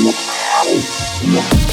Yeah.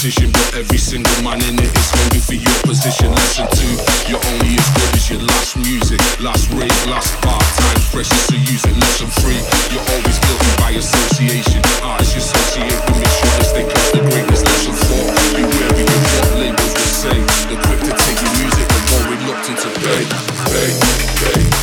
competition, but every single man in it is hungry for your position. Lesson two, you're only as good as your last music, last rave, last bar time precious, so use it. Lesson three, you're always guilty by association. Ah, Artists associate with make sure as they cut the greatness. Lesson four, be wary of what labels will say. They're quick to take your music, the more reluctant to pay, pay, pay.